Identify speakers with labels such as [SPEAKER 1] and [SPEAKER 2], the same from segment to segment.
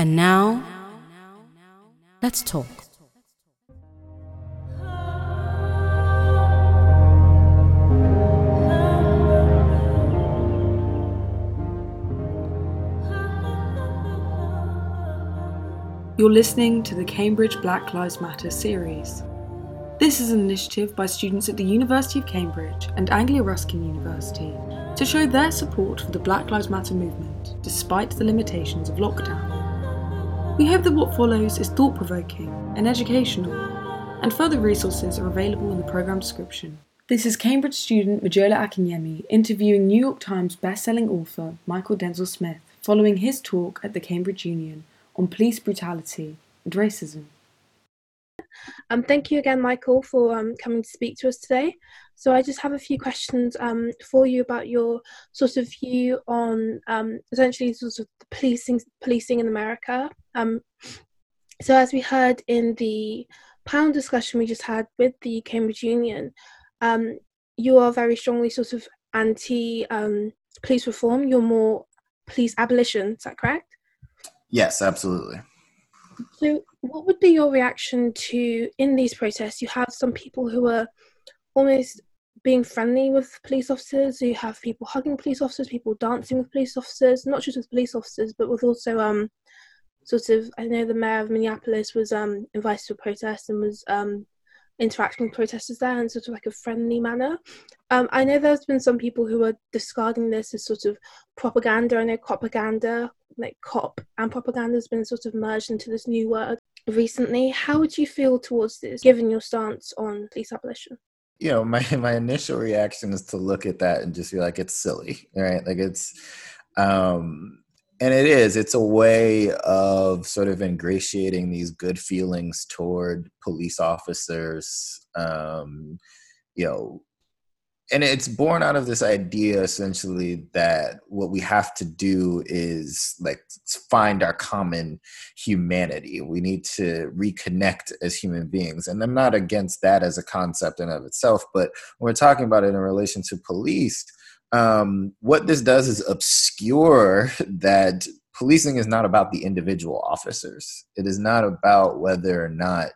[SPEAKER 1] And now, let's talk.
[SPEAKER 2] You're listening to the Cambridge Black Lives Matter series. This is an initiative by students at the University of Cambridge and Anglia Ruskin University to show their support for the Black Lives Matter movement despite the limitations of lockdown. We hope that what follows is thought provoking and educational, and further resources are available in the programme description. This is Cambridge student Mojola Akinyemi interviewing New York Times bestselling author Mychal Denzel Smith following his talk at the Cambridge Union on police brutality and racism.
[SPEAKER 3] Um, thank you again, Mychal, for um, coming to speak to us today. So I just have a few questions um, for you about your sort of view on um, essentially sort of the policing policing in America. Um, so as we heard in the panel discussion we just had with the Cambridge Union, um, you are very strongly sort of anti police reform. You're more police abolition. Is that correct?
[SPEAKER 4] Yes, absolutely.
[SPEAKER 3] So, what would be your reaction to in these protests? You have some people who are almost being friendly with police officers. You have people hugging police officers, people dancing with police officers, not just with police officers, but with also um, sort of. I know the mayor of Minneapolis was um invited to a protest and was um interacting with protesters there in sort of like a friendly manner. Um, I know there's been some people who are discarding this as sort of copaganda. I know copaganda, like cop and propaganda, has been sort of merged into this new word recently. How would you feel towards this, given your stance on police abolition?
[SPEAKER 4] You know, my my initial reaction is to look at that and just be like, it's silly, right? Like it's um and it is it's a way of sort of ingratiating these good feelings toward police officers um, you know and it's born out of this idea essentially that what we have to do is like find our common humanity we need to reconnect as human beings and i'm not against that as a concept in of itself but when we're talking about it in relation to police um, what this does is obscure that policing is not about the individual officers. It is not about whether or not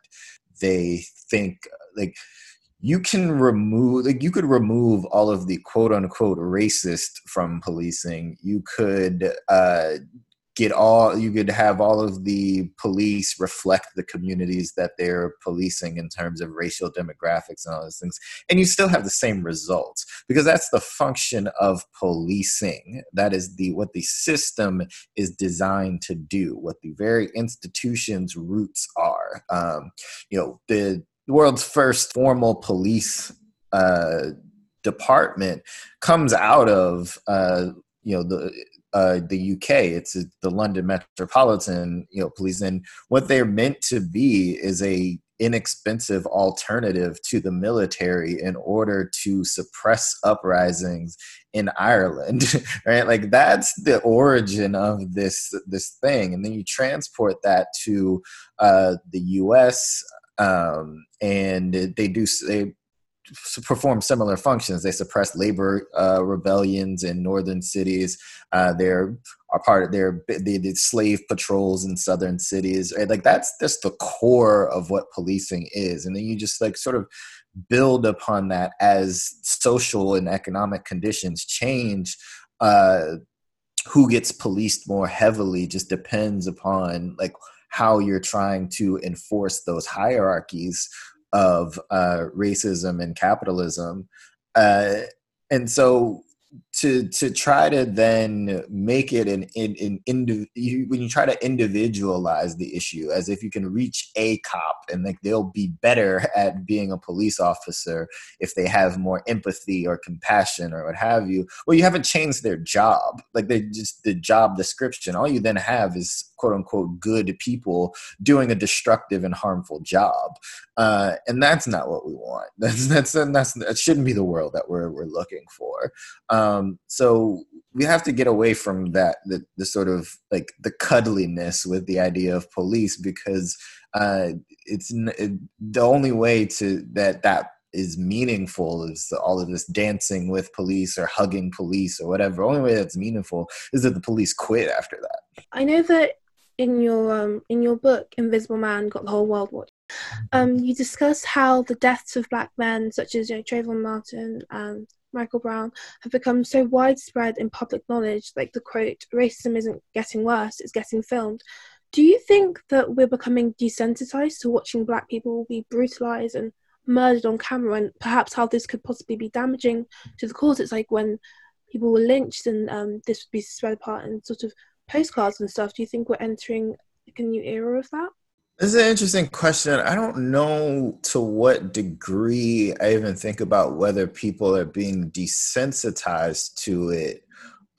[SPEAKER 4] they think like you can remove like you could remove all of the quote unquote racist from policing. You could uh get all you could have all of the police reflect the communities that they're policing in terms of racial demographics and all those things and you still have the same results because that's the function of policing. That is the what the system is designed to do what the very institution's roots are. Um, you know the world's first formal police uh, department comes out of uh, you know the uh, the UK. It's the London Metropolitan, you know, Police, and what they're meant to be is a inexpensive alternative to the military in order to suppress uprisings in Ireland, right? Like that's the origin of this this thing, and then you transport that to uh, the U.S. Um, and they do they perform similar functions. They suppress labor uh, rebellions in northern cities. Uh, they're are part of their did slave patrols in southern cities. Like that's just the core of what policing is, and then you just like sort of build upon that as social and economic conditions change. Uh, who gets policed more heavily just depends upon like how you're trying to enforce those hierarchies of uh, racism and capitalism. Uh, and so to to try to then make it an in, in, in you, when you try to individualize the issue as if you can reach a cop and like they'll be better at being a police officer if they have more empathy or compassion or what have you well you haven't changed their job like they just the job description all you then have is quote unquote good people doing a destructive and harmful job uh, and that's not what we want that's that's that's that shouldn't be the world that we're we're looking for um, so we have to get away from that the, the sort of like the cuddliness with the idea of police because uh, it's it, the only way to that that is meaningful is all of this dancing with police or hugging police or whatever. The only way that's meaningful is that the police quit after that.
[SPEAKER 3] I know that in your um, in your book Invisible Man Got the Whole World Watching, um, you discuss how the deaths of black men such as you know, Trayvon Martin and Michael Brown have become so widespread in public knowledge. Like the quote, "Racism isn't getting worse; it's getting filmed." Do you think that we're becoming desensitized to watching black people be brutalized and murdered on camera, and perhaps how this could possibly be damaging to the cause? It's like when people were lynched, and um, this would be spread apart and sort of postcards and stuff. Do you think we're entering like a new era of that?
[SPEAKER 4] This is an interesting question. I don't know to what degree I even think about whether people are being desensitized to it.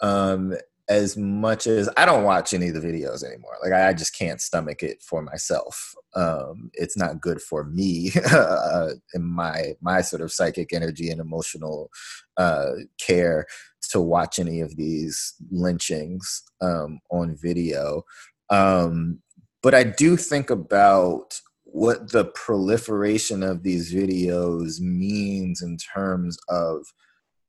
[SPEAKER 4] Um, as much as I don't watch any of the videos anymore. Like I, just can't stomach it for myself. Um, it's not good for me uh, in my my sort of psychic energy and emotional uh, care to watch any of these lynchings um, on video. Um, but I do think about what the proliferation of these videos means in terms of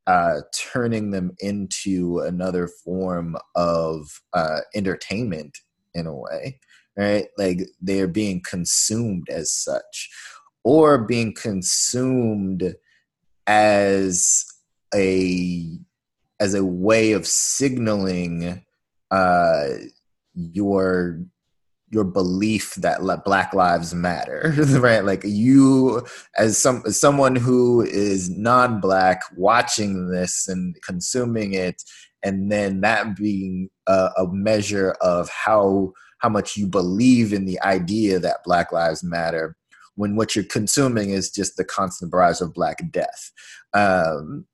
[SPEAKER 4] uh, turning them into another form of uh, entertainment in a way, right? Like they're being consumed as such, or being consumed as a as a way of signaling uh, your your belief that black lives matter right? Like you as some as someone who is non-black watching this and consuming it and then that being a, a measure of how how much you believe in the idea that black lives matter when what you're consuming is just the constant barrage of black death. Um,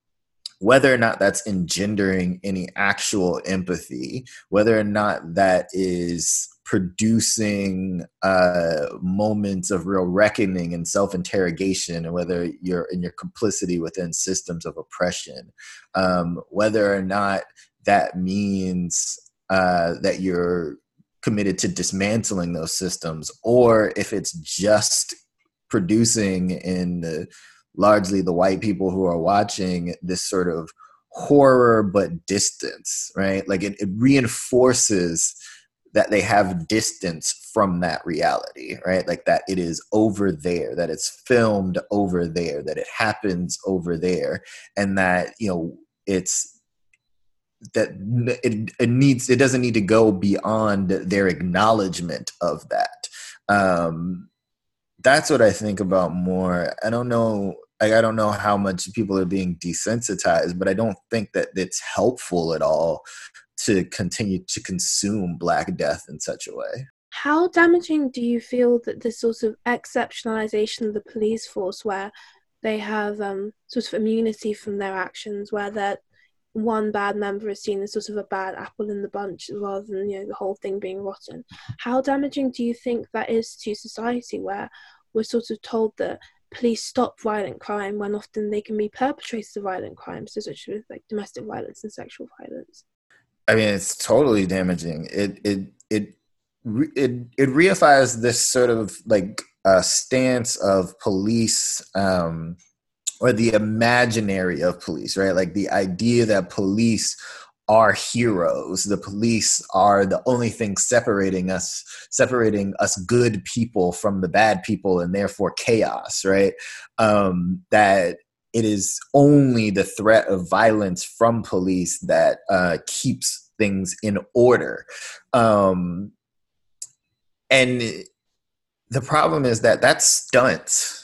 [SPEAKER 4] whether or not that's engendering any actual empathy, whether or not that is producing uh, moments of real reckoning and self-interrogation and whether you're in your complicity within systems of oppression um, whether or not that means uh, that you're committed to dismantling those systems or if it's just producing in the, largely the white people who are watching this sort of horror but distance right like it, it reinforces that they have distance from that reality, right? Like that it is over there, that it's filmed over there, that it happens over there, and that, you know, it's that it, it needs it doesn't need to go beyond their acknowledgement of that um that's what i think about more i don't know like, i don't know how much people are being desensitized but i don't think that it's helpful at all to continue to consume Black Death in such a way.
[SPEAKER 3] How damaging do you feel that this sort of exceptionalization of the police force, where they have um, sort of immunity from their actions, where that one bad member is seen as sort of a bad apple in the bunch rather than you know the whole thing being rotten. How damaging do you think that is to society, where we're sort of told that police stop violent crime when often they can be perpetrators of violent crimes, such as like domestic violence and sexual violence?
[SPEAKER 4] I mean, it's totally damaging. It it it it it reifies this sort of like uh, stance of police um, or the imaginary of police, right? Like the idea that police are heroes. The police are the only thing separating us, separating us good people from the bad people, and therefore chaos, right? Um, that it is only the threat of violence from police that uh, keeps things in order. Um, and the problem is that that stunts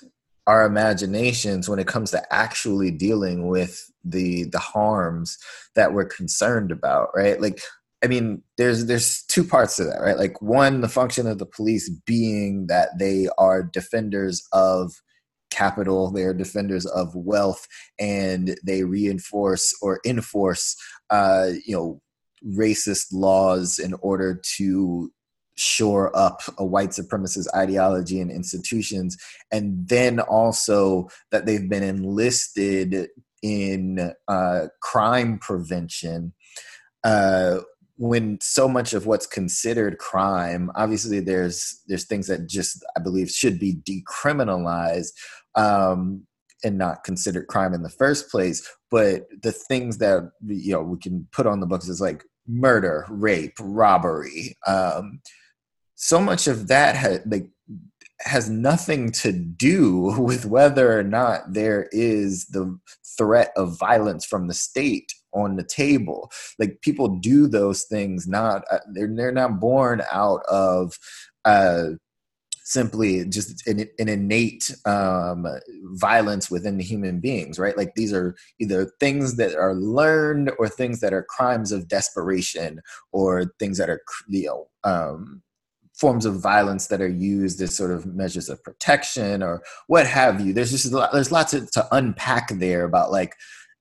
[SPEAKER 4] our imaginations when it comes to actually dealing with the the harms that we're concerned about right? Like i mean there's there's two parts to that right? Like one the function of the police being that they are defenders of capital they are defenders of wealth and they reinforce or enforce uh, you know racist laws in order to shore up a white supremacist ideology and institutions and then also that they've been enlisted in uh, crime prevention uh, when so much of what's considered crime obviously there's there's things that just i believe should be decriminalized um, and not considered crime in the first place. But the things that you know we can put on the books is like murder rape robbery um, so much of that like has nothing to do with whether or not there is the threat of violence from the state on the table like people do those things not uh, they're they're not born out of uh simply just an, an innate um, violence within the human beings, right? Like these are either things that are learned or things that are crimes of desperation or things that are, you know, um, forms of violence that are used as sort of measures of protection or what have you. There's just lot, there's lots of, to unpack there about like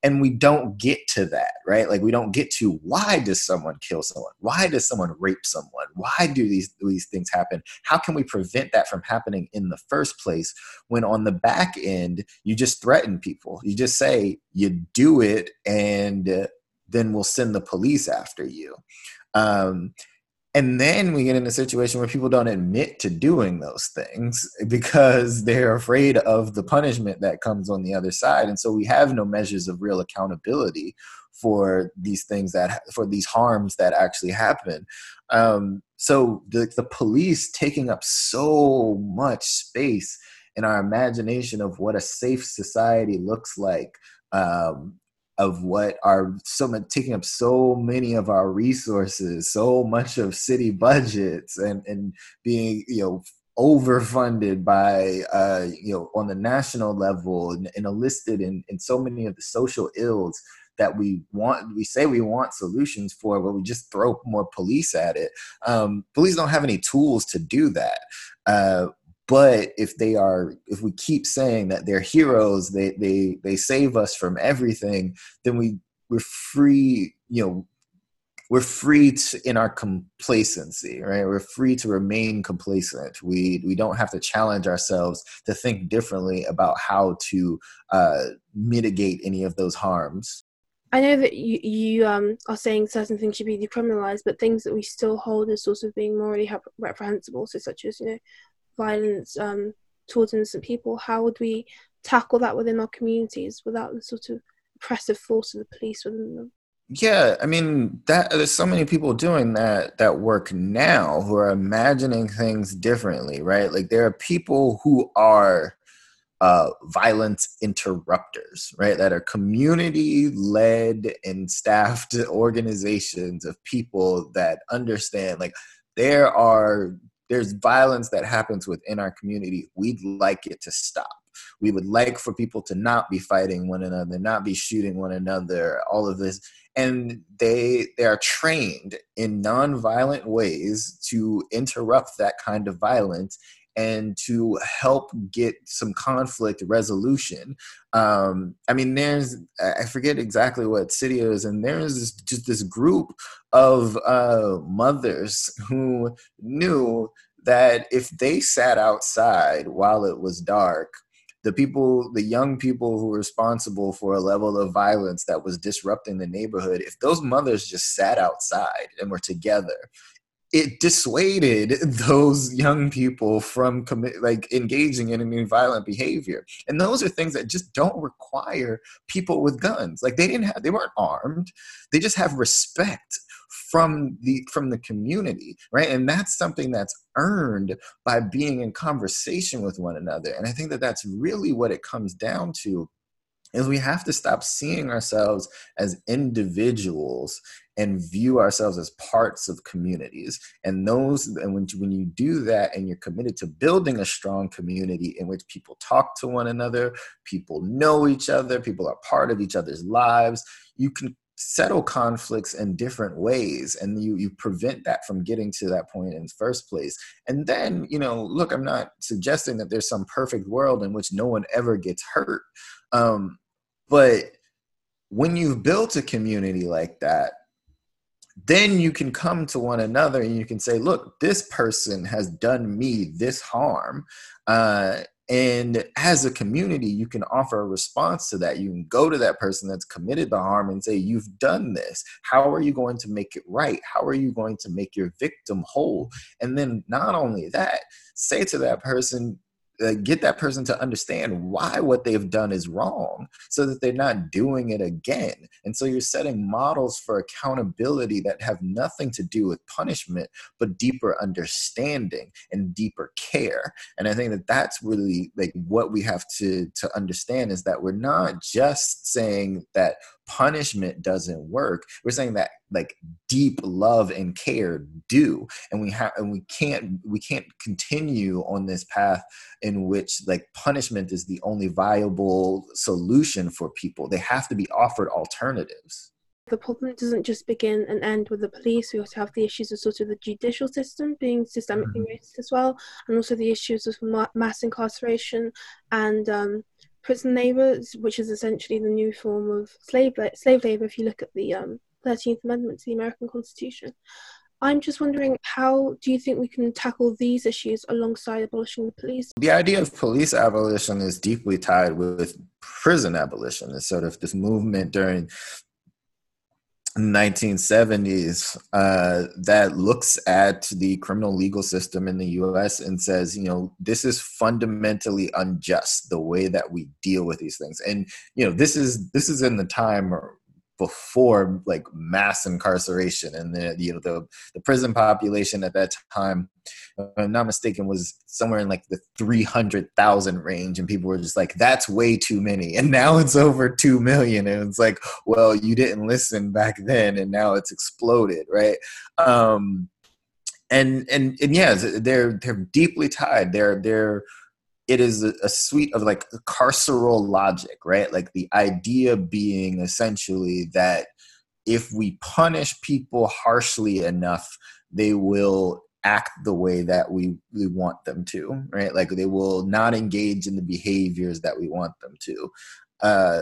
[SPEAKER 4] and we don't get to that right? Like we don't get to why does someone kill someone? Why does someone rape someone? Why do these these things happen? How can we prevent that from happening in the first place when on the back end you just threaten people? You just say you do it and uh, then we'll send the police after you. Um, and then we get in a situation where people don't admit to doing those things because they're afraid of the punishment that comes on the other side. And so we have no measures of real accountability for these things that, for these harms that actually happen. Um, so the, the police taking up so much space in our imagination of what a safe society looks like um, of what are so taking up so many of our resources, so much of city budgets, and and being you know overfunded by uh, you know on the national level and, and enlisted in, in so many of the social ills that we want we say we want solutions for but we just throw more police at it. Um, police don't have any tools to do that. Uh, but if they are if we keep saying that they're heroes they they they save us from everything then we we're free you know we're free to, in our complacency right? We're free to remain complacent. We we don't have to challenge ourselves to think differently about how to uh, mitigate any of those harms.
[SPEAKER 3] I know that you you um are saying certain things should be decriminalized, but things that we still hold as sort of being morally reprehensible, so such as you know violence um, towards innocent people, how would we tackle that within our communities without the sort of oppressive force of the police within them?
[SPEAKER 4] Yeah, I mean that there's so many people doing that that work now who are imagining things differently, right? Like there are people who are uh, violence interrupters, right? That are community led and staffed organizations of people that understand like there are there's violence that happens within our community. We'd like it to stop. We would like for people to not be fighting one another, not be shooting one another, all of this. And they they are trained in nonviolent ways to interrupt that kind of violence and to help get some conflict resolution. Um, I mean, there's I forget exactly what city it is, and there's just this group of uh, mothers who knew that if they sat outside while it was dark the people the young people who were responsible for a level of violence that was disrupting the neighborhood if those mothers just sat outside and were together it dissuaded those young people from commit like engaging in any violent behavior. And those are things that just don't require people with guns. Like they didn't have they weren't armed. They just have respect from the from the community right? And that's something that's earned by being in conversation with one another. And i think that that's really what it comes down to is we have to stop seeing ourselves as individuals and view ourselves as parts of communities. And those and when, when you do that and you're committed to building a strong community in which people talk to one another people know each other people are part of each other's lives you can settle conflicts in different ways. And you you prevent that from getting to that point in the first place. And then you know look i'm not suggesting that there's some perfect world in which no one ever gets hurt um, but when you've built a community like that then you can come to one another and you can say look this person has done me this harm. Uh, and as a community you can offer a response to that. You can go to that person that's committed the harm and say you've done this. How are you going to make it right? How are you going to make your victim whole? And then not only that say to that person uh, get that person to understand why what they've done is wrong so that they're not doing it again. And so you're setting models for accountability that have nothing to do with punishment but deeper understanding and deeper care. And i think that that's really like what we have to to understand is that we're not just saying that punishment doesn't work we're saying that like deep love and care do and we have and we can't we can't continue on this path in which like punishment is the only viable solution for people they have to be offered alternatives
[SPEAKER 3] the problem doesn't just begin and end with the police. We also have the issues of sort of the judicial system being systemically mm-hmm. racist as well, and also the issues of mass incarceration and um, prison labor, which is essentially the new form of slave slave labor. If you look at the um, 13th Amendment to the American Constitution. I'm just wondering how do you think we can tackle these issues alongside abolishing the police?
[SPEAKER 4] The idea of police abolition is deeply tied with prison abolition. It's sort of this movement during 1970s uh, that looks at the criminal legal system in the US and says, you know, this is fundamentally unjust the way that we deal with these things. And you know, this is this is in the time before like mass incarceration and the you know the the prison population at that time if i'm not mistaken was somewhere in like the 300,000 range and people were just like that's way too many and now it's over 2 million and it's like well you didn't listen back then and now it's exploded right? Um and and and yeah they're they're deeply tied. They're they're it is a, a suite of like carceral logic, right? Like the idea being essentially that if we punish people harshly enough, they will act the way that we, we want them to, right? Like they will not engage in the behaviors that we want them to. Uh,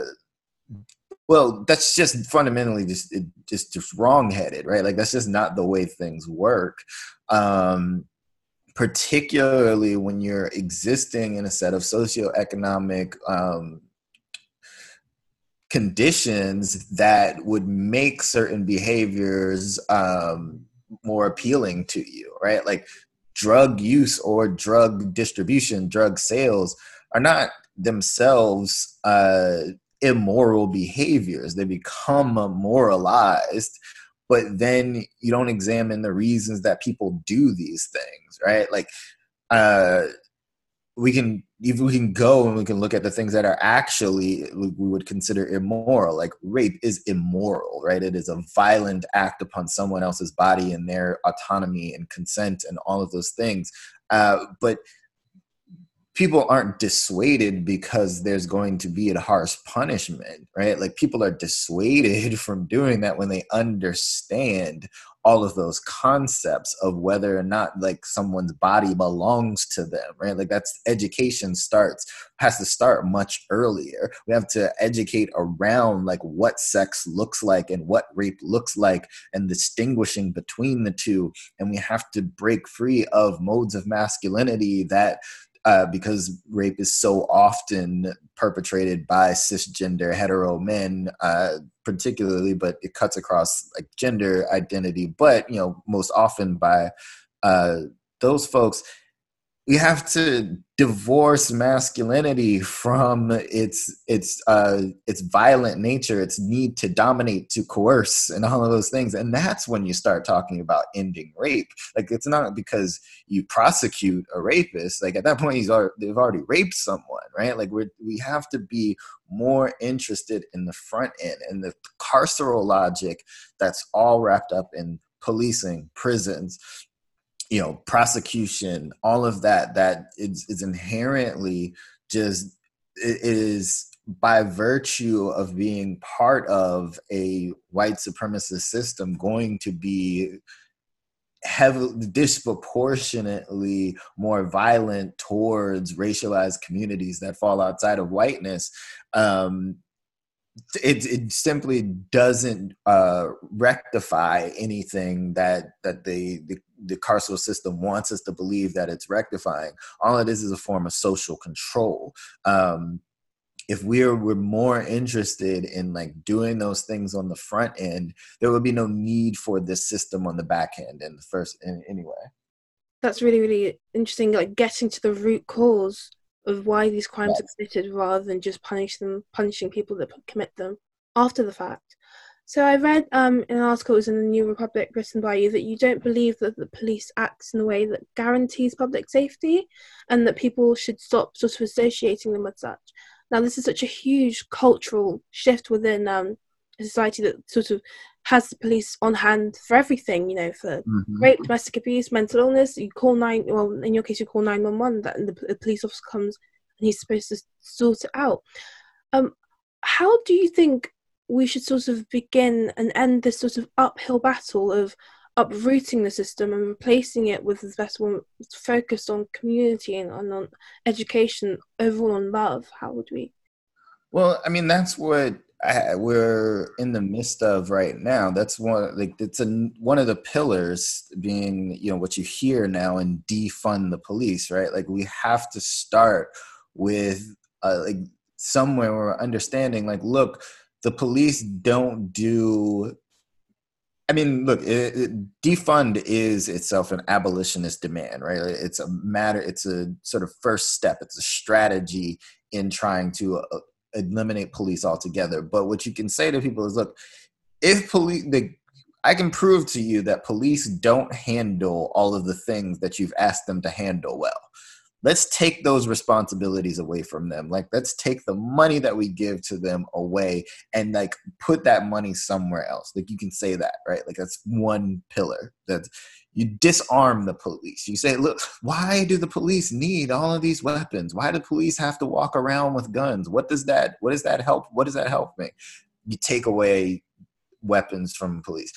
[SPEAKER 4] well, that's just fundamentally just just just wrongheaded, right? Like that's just not the way things work. Um, particularly when you're existing in a set of socioeconomic um, conditions that would make certain behaviors um, more appealing to you, right? Like drug use or drug distribution, drug sales are not themselves uh, immoral behaviors. They become moralized but then you don't examine the reasons that people do these things right? Like uh we can if we can go and we can look at the things that are actually we would consider immoral like rape is immoral right? It is a violent act upon someone else's body and their autonomy and consent and all of those things. Uh, but people aren't dissuaded because there's going to be a harsh punishment, right? Like people are dissuaded from doing that when they understand all of those concepts of whether or not like someone's body belongs to them, right? Like that's education starts has to start much earlier. We have to educate around like what sex looks like and what rape looks like and distinguishing between the two and we have to break free of modes of masculinity that uh, because rape is so often perpetrated by cisgender hetero men, uh, particularly, but it cuts across like gender identity, but you know, most often by uh, those folks we have to divorce masculinity from its its uh its violent nature its need to dominate to coerce and all of those things. And that's when you start talking about ending rape. Like it's not because you prosecute a rapist. Like at that point he's already, they've already raped someone right? Like we we have to be more interested in the front end and the carceral logic that's all wrapped up in policing prisons you know prosecution all of that that is, is inherently just it is by virtue of being part of a white supremacist system going to be heavily disproportionately more violent towards racialized communities that fall outside of whiteness um, it, it simply doesn't uh, rectify anything that that the, the, the carceral system wants us to believe that it's rectifying. All it is is a form of social control. Um, if we're we're more interested in like doing those things on the front end, there would be no need for this system on the back end in the first in anyway.
[SPEAKER 3] That's really really interesting. Like getting to the root cause of why these crimes committed rather than just punish them punishing people that commit them after the fact. So I read um, in an article, it was in the New Republic, written by you, that you don't believe that the police acts in a way that guarantees public safety, and that people should stop sort of associating them with such. Now, this is such a huge cultural shift within um, a society that sort of has the police on hand for everything, you know, for
[SPEAKER 4] Mhm.
[SPEAKER 3] rape, domestic abuse, mental illness. You call nine. Well, in your case, you call nine one one. That and the, the police officer comes and he's supposed to sort it out. Um, how do you think we should sort of begin and end this sort of uphill battle of uprooting the system and replacing it with the best one focused on community and on, on education, overall on love? How would we?
[SPEAKER 4] Well, I mean, that's what We're in the midst of right now. That's one like it's a one of the pillars being you know what you hear now and defund the police, right? Like we have to start with uh, like somewhere where we're understanding like look, the police don't do. I mean, look, it, it, defund is itself an abolitionist demand, right? It's a matter. It's a sort of first step. It's a strategy in trying to uh, eliminate police altogether. But what you can say to people is, look, if police, the, I can prove to you that police don't handle all of the things that you've asked them to handle well. Let's take those responsibilities away from them. Like, let's take the money that we give to them away and like put that money somewhere else. Like, you can say that, right? Like, that's one pillar. That you disarm the police. You say, look, why do the police need all of these weapons? Why do police have to walk around with guns? What does that what does that help? What does that help me? You take away weapons from police.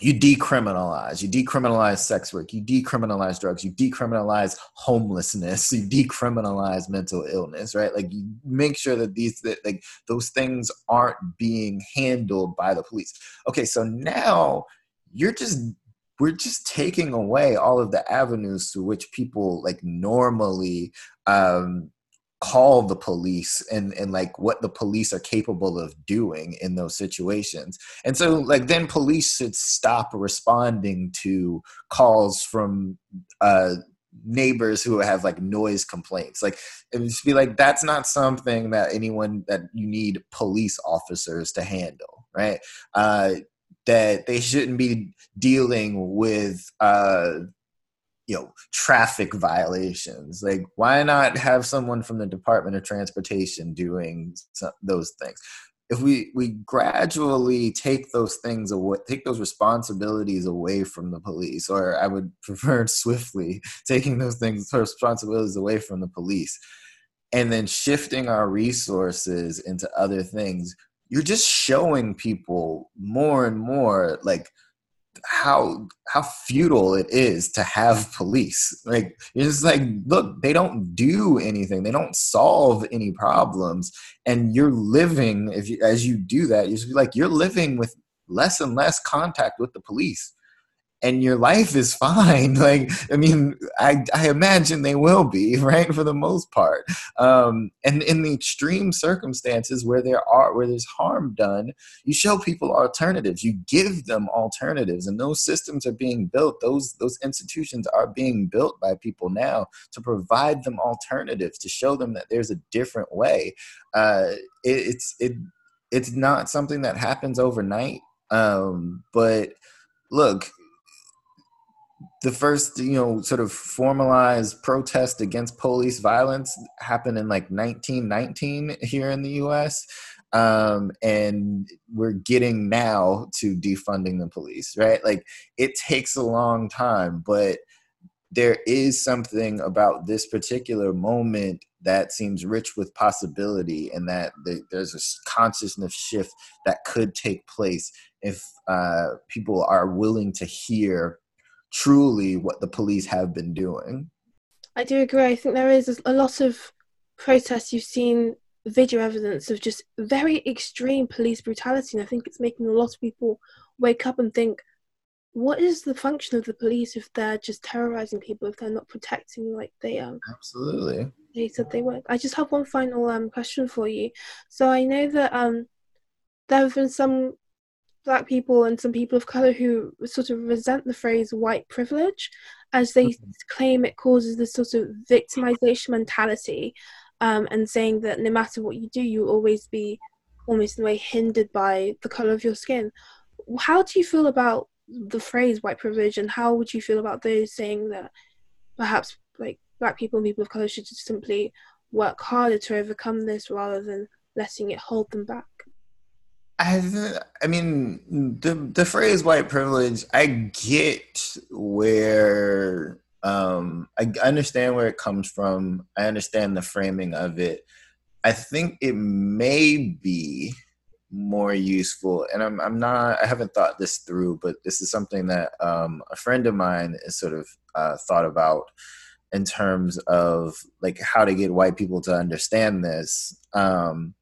[SPEAKER 4] You decriminalize. You decriminalize sex work. You decriminalize drugs. You decriminalize homelessness. You decriminalize mental illness. Right? Like you make sure that these that like those things aren't being handled by the police. Okay, so now you're just we're just taking away all of the avenues through which people like normally um, call the police and and like what the police are capable of doing in those situations. And so like then police should stop responding to calls from uh neighbors who have like noise complaints. Like it would just be like that's not something that anyone that you need police officers to handle right? Uh that they shouldn't be dealing with uh you know traffic violations. Like why not have someone from the department of transportation doing so, those things? If we we gradually take those things away take those responsibilities away from the police or i would prefer swiftly taking those things responsibilities away from the police and then shifting our resources into other things you're just showing people more and more like how how futile it is to have police. Like it's just like look they don't do anything. They don't solve any problems. And you're living if you as you do that you just be like you're living with less and less contact with the police and your life is fine. Like i mean i i imagine they will be right for the most part. Um and in the extreme circumstances where there are where there's harm done you show people alternatives. You give them alternatives. And those systems are being built. Those those institutions are being built by people now to provide them alternatives to show them that there's a different way. Uh it, it's it it's not something that happens overnight. Um but look the first you know sort of formalized protest against police violence happened in like 1919 here in the us um, and we're getting now to defunding the police right? Like it takes a long time but there is something about this particular moment that seems rich with possibility and that there's a consciousness shift that could take place if uh, people are willing to hear truly what the police have been doing.
[SPEAKER 3] I do agree. I think there is a lot of protests you've seen video evidence of just very extreme police brutality, and I think it's making a lot of people wake up and think, what is the function of the police if they're just terrorizing people, if they're not protecting like they um
[SPEAKER 4] absolutely
[SPEAKER 3] they said they would. I just have one final um question for you. So I know that um there have been some black people and some people of color who sort of resent the phrase white privilege as they claim it causes this sort of victimization mentality um, and saying that no matter what you do, you'll always be almost in a way hindered by the color of your skin. How do you feel about the phrase white privilege and how would you feel about those saying that perhaps like black people and people of color should just simply work harder to overcome this rather than letting it hold them back?
[SPEAKER 4] I, I mean, the the phrase "white privilege," I get where um, I understand where it comes from. I understand the framing of it. I think it may be more useful, and I'm I'm not I haven't thought this through, but this is something that um, a friend of mine has sort of uh, thought about in terms of like how to get white people to understand this. Um,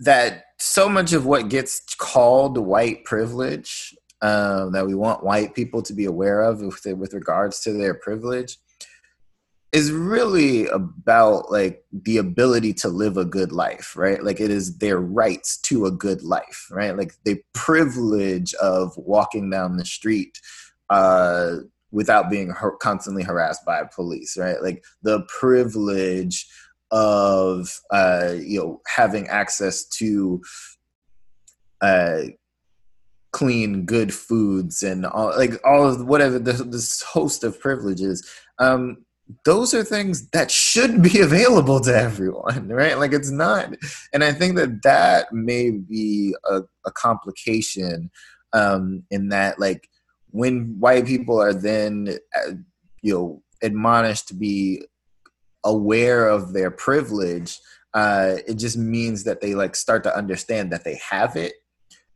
[SPEAKER 4] that so much of what gets called white privilege um, that we want white people to be aware of with, with regards to their privilege is really about like the ability to live a good life right? Like it is their rights to a good life right? Like the privilege of walking down the street uh, without being constantly harassed by police right? Like the privilege of uh, you know having access to uh, clean, good foods and all like all of whatever this host of privileges. Um, those are things that should be available to everyone, right? Like it's not, and I think that that may be a, a complication um, in that, like when white people are then, uh, you know, admonished to be aware of their privilege uh, it just means that they like start to understand that they have it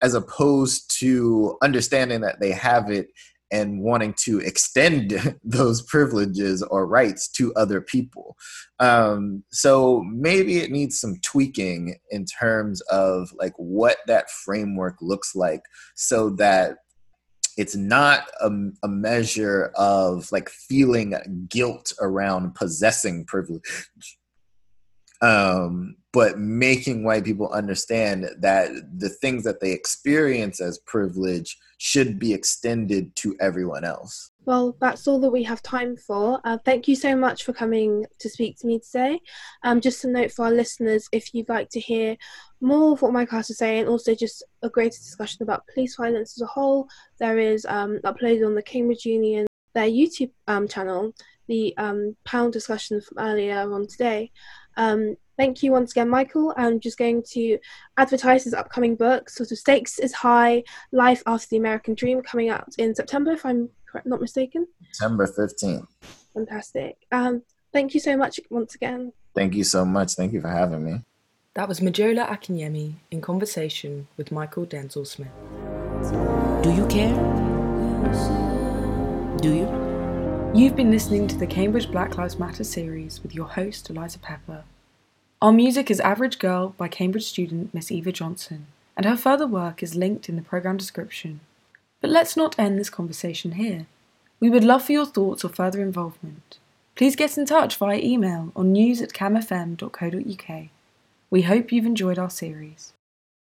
[SPEAKER 4] as opposed to understanding that they have it and wanting to extend those privileges or rights to other people. Um, so maybe it needs some tweaking in terms of like what that framework looks like so that it's not a, a, measure of like feeling guilt around possessing privilege. Um, but making white people understand that the things that they experience as privilege should be extended to everyone else
[SPEAKER 3] well, that's all that we have time for. Uh, thank you so much for coming to speak to me today. Um, just a note for our listeners if you'd like to hear more of what Mychal is saying, also just a greater discussion about police violence as a whole, there is um, uploaded on the Cambridge Union, their YouTube um, channel, the um, panel discussion from earlier on today. Um, thank you once again, Mychal. I'm just going to advertise his upcoming book, Sort of Stakes is High Life After the American Dream, coming out in September, if I'm not mistaken.
[SPEAKER 4] September 15th.
[SPEAKER 3] Fantastic. Um, thank you so much once again.
[SPEAKER 4] Thank you so much. Thank you for having me.
[SPEAKER 2] That was Majola Akinyemi in conversation with Mychal Denzel Smith.
[SPEAKER 1] Do you care? Do you?
[SPEAKER 2] You've been listening to the Cambridge Black Lives Matter series with your host, Eliza Pepper. Our music is Average Girl by Cambridge student Miss Eva Johnson, and her further work is linked in the programme description. But let's not end this conversation here. We would love for your thoughts or further involvement. Please get in touch via email on news at camfm.co.uk. We hope you've enjoyed our series.